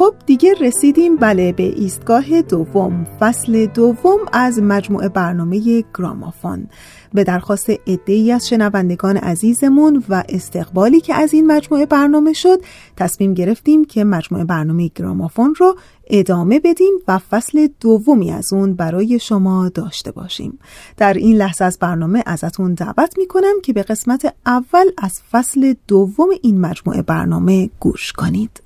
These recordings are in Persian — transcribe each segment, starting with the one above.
خب دیگه رسیدیم بله به ایستگاه دوم. فصل دوم از مجموعه برنامه گرامافون. به درخواست عدهای از شنوندگان عزیزمون و استقبالی که از این مجموعه برنامه شد تصمیم گرفتیم که مجموعه برنامه گرامافون رو ادامه بدیم و فصل دومی از اون برای شما داشته باشیم. در این لحظه از برنامه ازتون دعوت می‌کنم که به قسمت اول از فصل دوم این مجموعه برنامه گوش کنید.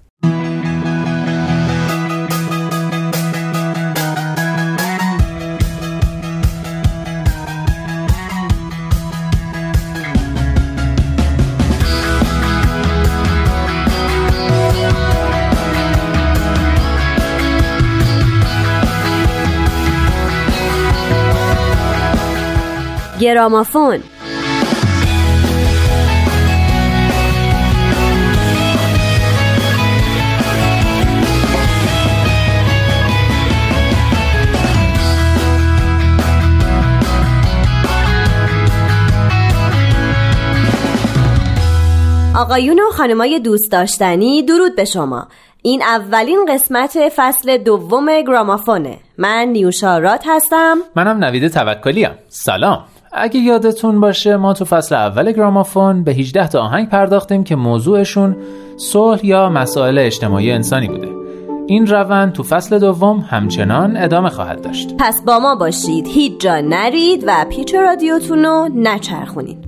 گرامافون. آقایون و خانمای دوست داشتنی درود به شما. این اولین قسمت فصل دوم گرامافونه. من نیوشا هستم. منم نوید توکلیم سلام. اگه یادتون باشه ما تو فصل اول گرامافون به 18 تا آهنگ پرداختیم که موضوعشون صلح یا مسائل اجتماعی انسانی بوده. این روند تو فصل دوم همچنان ادامه خواهد داشت. پس با ما باشید. هیچ جا نرید و پیچ رادیوتون رو نچرخونید.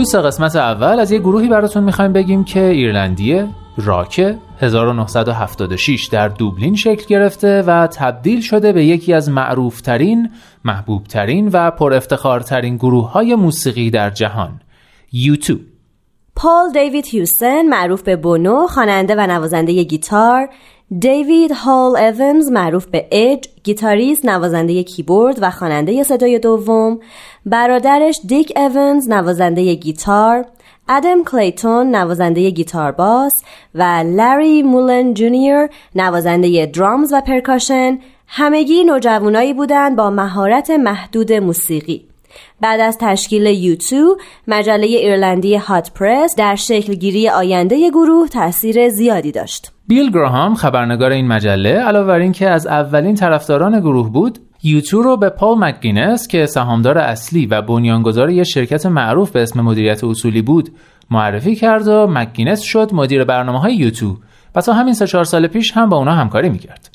تو سه قسمت اول از یه گروهی براتون می‌خوایم بگیم که ایرلندیه راکه 1976 در دوبلین شکل گرفته و تبدیل شده به یکی از معروفترین، محبوبترین و پر افتخارترین گروه های موسیقی در جهان یوتیوب پال دیوید هیوستن معروف به بونو خواننده و نوازنده گیتار دیوید هال اونز معروف به اج گیتاریست نوازنده کیبورد و خواننده صدای دوم. برادرش دیک اونز نوازنده گیتار. ادم کلیتون نوازنده گیتار باس. و لری مولن جونیور نوازنده drums و percussion. همگی نوجوانایی بودند با مهارت محدود موسیقی. بعد از تشکیل U2 مجله ایرلندی Hot Press در شکلگیری آینده گروه تاثیر زیادی داشت. بیل گراهام خبرنگار این مجله علاوه بر اینکه از اولین طرفداران گروه بود U2 رو به پال مکگینس که سهامدار اصلی و بنیانگذار یک شرکت معروف به اسم مدیریت اصولی بود معرفی کرد و مکگینس شد مدیر برنامه های یوتو و تا همین سه چهار سال پیش هم با اونا همکاری می‌کرد.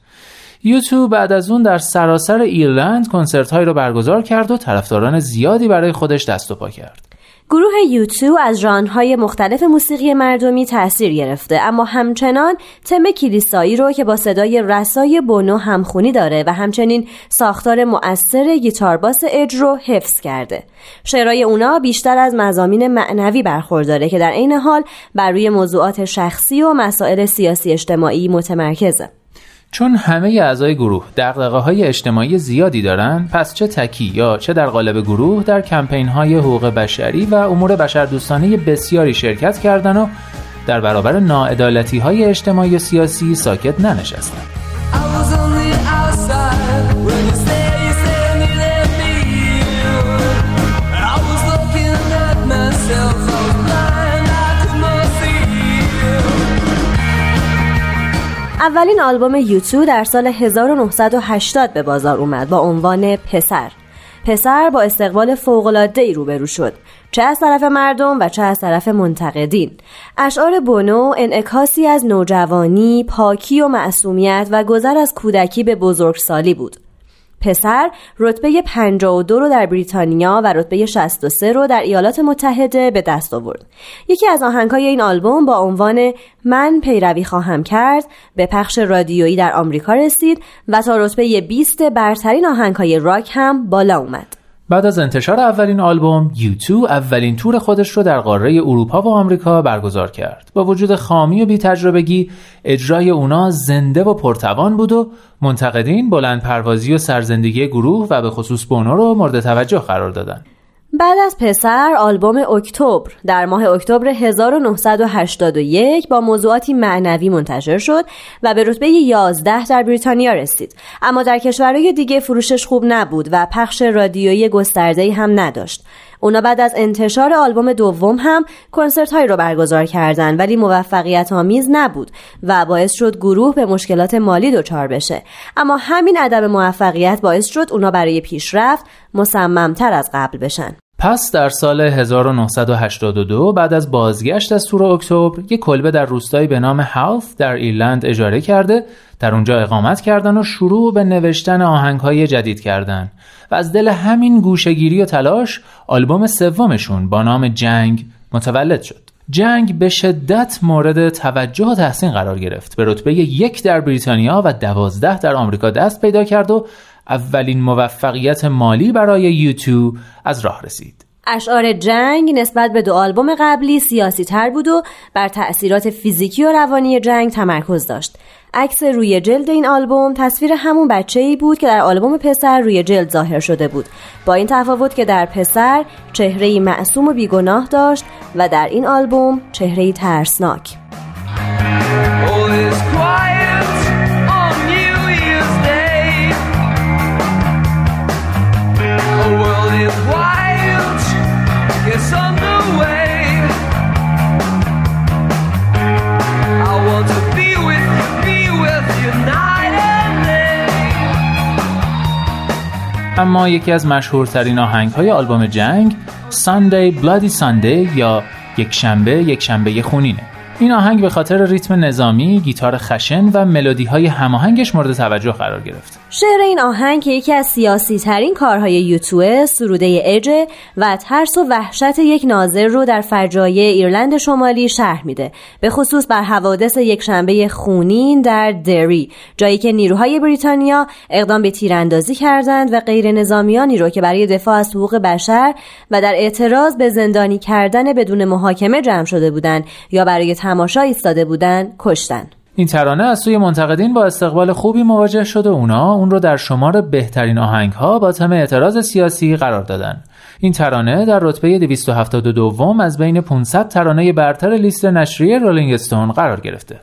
یوتیوب بعد از اون در سراسر ایرلند کنسرت هایی رو برگزار کرد و طرفداران زیادی برای خودش دست و پا کرد. گروه یوتیوب از ژانرهای مختلف موسیقی مردمی تاثیر گرفته اما همچنان تم کلیسایی رو که با صدای رسای بونو همخونی داره و همچنین ساختار مؤثر گیتار باس اج رو حفظ کرده. شعرهای اونا بیشتر از مزامین معنوی برخورداره که در عین حال بر روی موضوعات شخصی و مسائل سیاسی اجتماعی متمرکزه. چون همه اعضای گروه دقدقه های اجتماعی زیادی دارن پس چه تکی یا چه در قالب گروه در کمپین های حقوق بشری و امور بشردوستانه بسیاری شرکت کردن و در برابر ناعدالتی های اجتماعی و سیاسی ساکت ننشستند. اولین آلبوم یوتیوب در سال 1980 به بازار اومد با عنوان پسر. پسر با استقبال ای روبرو شد. چه از طرف مردم و چه از طرف منتقدین. اشعار بونو انعکاسی از نوجوانی پاکی و معصومیت و گذر از کودکی به بزرگسالی بود. پسر رتبه 52 رو در بریتانیا و رتبه 63 رو در ایالات متحده به دست آورد. یکی از آهنگهای این آلبوم با عنوان من پیروی خواهم کرد به پخش رادیویی در آمریکا رسید و تا رتبه 20 برترین آهنگهای راک هم بالا اومد. بعد از انتشار اولین آلبوم یوتیوب اولین تور خودش رو در قاره اروپا و آمریکا برگزار کرد. با وجود خامی و بیتجربگی اجرای اونا زنده و پرتوان بود و منتقدین بلند پروازی و سرزندگی گروه و به خصوص بونو رو مورد توجه قرار دادن. بعد از پسر آلبوم اکتبر. در ماه اکتبر 1981 با موضوعاتی معنوی منتشر شد و به رتبه 11 در بریتانیا رسید. اما در کشورهای دیگه فروشش خوب نبود و پخش رادیویی گسترده‌ای هم نداشت. اونا بعد از انتشار آلبوم دوم هم کنسرت هایی رو برگزار کردن ولی موفقیت آمیز نبود و باعث شد گروه به مشکلات مالی دچار بشه. اما همین عدم موفقیت باعث شد اونا برای پیشرفت مصممتر از قبل بشن. پس در سال 1982 بعد از بازگشت از تور اکتبر یک کلبه در روستایی به نام هاوث در ایرلند اجاره کرده در اونجا اقامت کردن و شروع به نوشتن آهنگهای جدید کردن. و از دل همین گوشگیری و تلاش آلبوم سومشون با نام جنگ متولد شد. جنگ به شدت مورد توجه و تحسین قرار گرفت. به رتبه یک در بریتانیا و دوازده در آمریکا دست پیدا کرد و اولین موفقیت مالی برای یوتیوب از راه رسید اشعار جنگ نسبت به دو آلبوم قبلی سیاسی تر بود و بر تأثیرات فیزیکی و روانی جنگ تمرکز داشت. عکس روی جلد این آلبوم تصویر همون بچه ای بود که در آلبوم پسر روی جلد ظاهر شده بود. با این تفاوت که در پسر چهره معصوم و بیگناه داشت و در این آلبوم چهره ترسناک. اما یکی از مشهورترین آهنگ های آلبوم جنگ Sunday Bloody Sunday یا یک شنبه یک شنبه خونینه. این آهنگ به خاطر ریتم نظامی، گیتار خشن و ملودی های هماهنگش مورد توجه قرار گرفت. شعر این آهنگ که یکی از سیاسی ترین کارهای یوتوه سروده اجه و ترس و وحشت یک ناظر رو در فجایع ایرلند شمالی شرح میده به خصوص بر حوادث یک شنبه خونین در دری جایی که نیروهای بریتانیا اقدام به تیراندازی کردند و غیر نظامیانی رو که برای دفاع از حقوق بشر و در اعتراض به زندانی کردن بدون محاکمه جمع شده بودند یا برای تماشا ایستاده بودند کشتن این ترانه از سوی منتقدین با استقبال خوبی مواجه شده و اونا اون رو در شمار بهترین آهنگ ها با تم اعتراض سیاسی قرار دادن. این ترانه در رتبه 272 از بین 500 ترانه برتر لیست نشریه رولینگ استون قرار گرفته.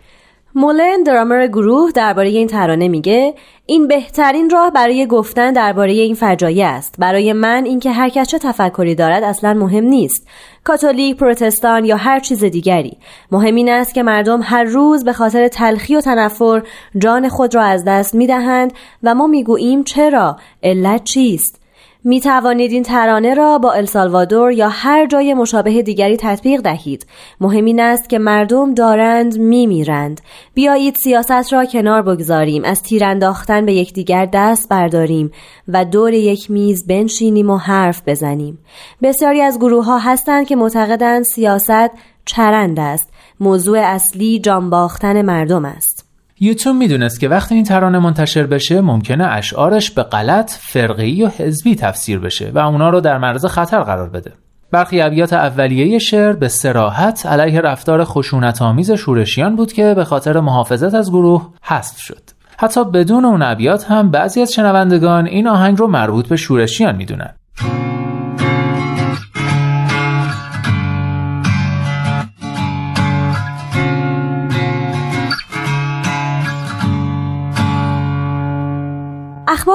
مولن درامر گروه درباره این ترانه میگه این بهترین راه برای گفتن درباره این فجایع است. برای من اینکه هر کس چه تفکری دارد اصلا مهم نیست. کاتولیک پروتستان یا هر چیز دیگری. مهم این است که مردم هر روز به خاطر تلخی و تنفر جان خود را از دست می‌دهند و ما می‌گوییم چرا؟ علت چیست؟ می توانید این ترانه را با السالوادور یا هر جای مشابه دیگری تطبیق دهید. مهم این است که مردم دارند می میرند. بیایید سیاست را کنار بگذاریم. از تیر انداختن به یکدیگر دست برداریم و دور یک میز بنشینیم و حرف بزنیم. بسیاری از گروه ها هستند که معتقدند سیاست چرند است. موضوع اصلی جانباختن مردم است. یوتیوب می‌دونست که وقتی این ترانه منتشر بشه ممکنه اشعارش به غلط فرقی و حزبی تفسیر بشه و اونا رو در معرض خطر قرار بده. برخی ابیات اولیه شعر به سراحت علیه رفتار خشونت آمیز شورشیان بود که به خاطر محافظت از گروه حذف شد. حتی بدون اون ابیات هم بعضی از شنوندگان این آهنگ رو مربوط به شورشیان می‌دونن.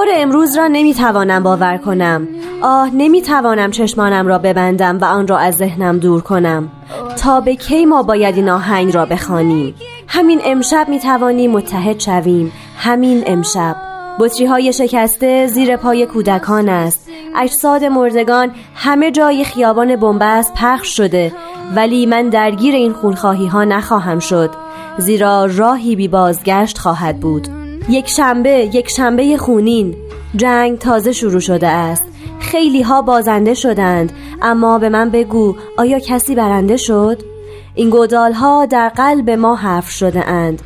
اخبار امروز را نمی‌توانم باور کنم. آه نمی‌توانم چشمانم را ببندم و آن را از ذهنم دور کنم. تا به کی ما باید این آهنگ را بخوانیم؟ همین امشب می‌توانیم متحد شویم. همین امشب. بطری های شکسته زیر پای کودکان است. اجساد مردگان همه جای خیابان بنبست پخش شده. ولی من درگیر این خونخواهی ها نخواهم شد. زیرا راهی بی بازگشت خواهد بود. یک شنبه یک شنبه خونین. جنگ تازه شروع شده است. خیلی ها بازنده شدند. اما به من بگو آیا کسی برنده شد؟ این گودال ها در قلب ما حرف شده اند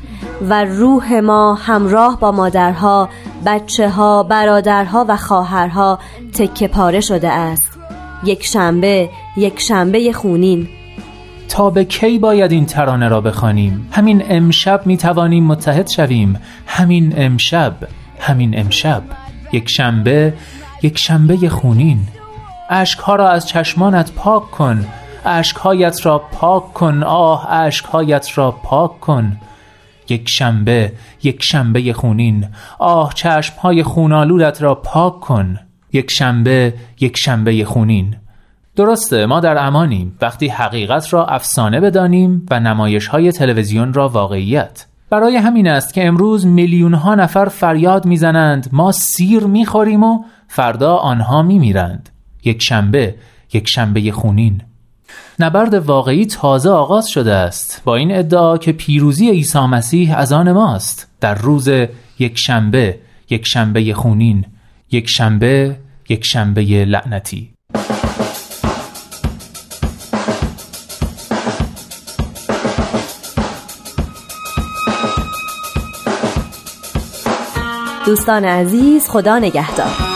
و روح ما همراه با مادرها، بچه ها، برادرها و خواهرها تکه پاره شده است. یک شنبه، یک شنبه خونین. تا به کی باید این ترانه را بخوانیم؟ همین امشب می توانیم متحد شویم. همین امشب همین امشب. یک شنبه یک شنبه خونین. اشکها را از چشمانت پاک کن. اشکهایت را پاک کن. آه اشکهایت را پاک کن. یک شنبه یک شنبه خونین. آه چشمهای خونالودت را پاک کن. یک شنبه یک شنبه خونین. درسته ما در امانیم. وقتی حقیقت را افسانه بدانیم و نمایش های تلویزیون را واقعیت. برای همین است که امروز میلیون ها نفر فریاد می‌زنند ما سیر می‌خوریم و فردا آنها میمیرند. یک شنبه یک شنبه خونین. نبرد واقعی تازه آغاز شده است. با این ادعا که پیروزی عیسی مسیح از آن ماست. در روز یک شنبه یک شنبه خونین یک شنبه یک شنبه لعنتی. دوستان عزیز خدا نگهدار.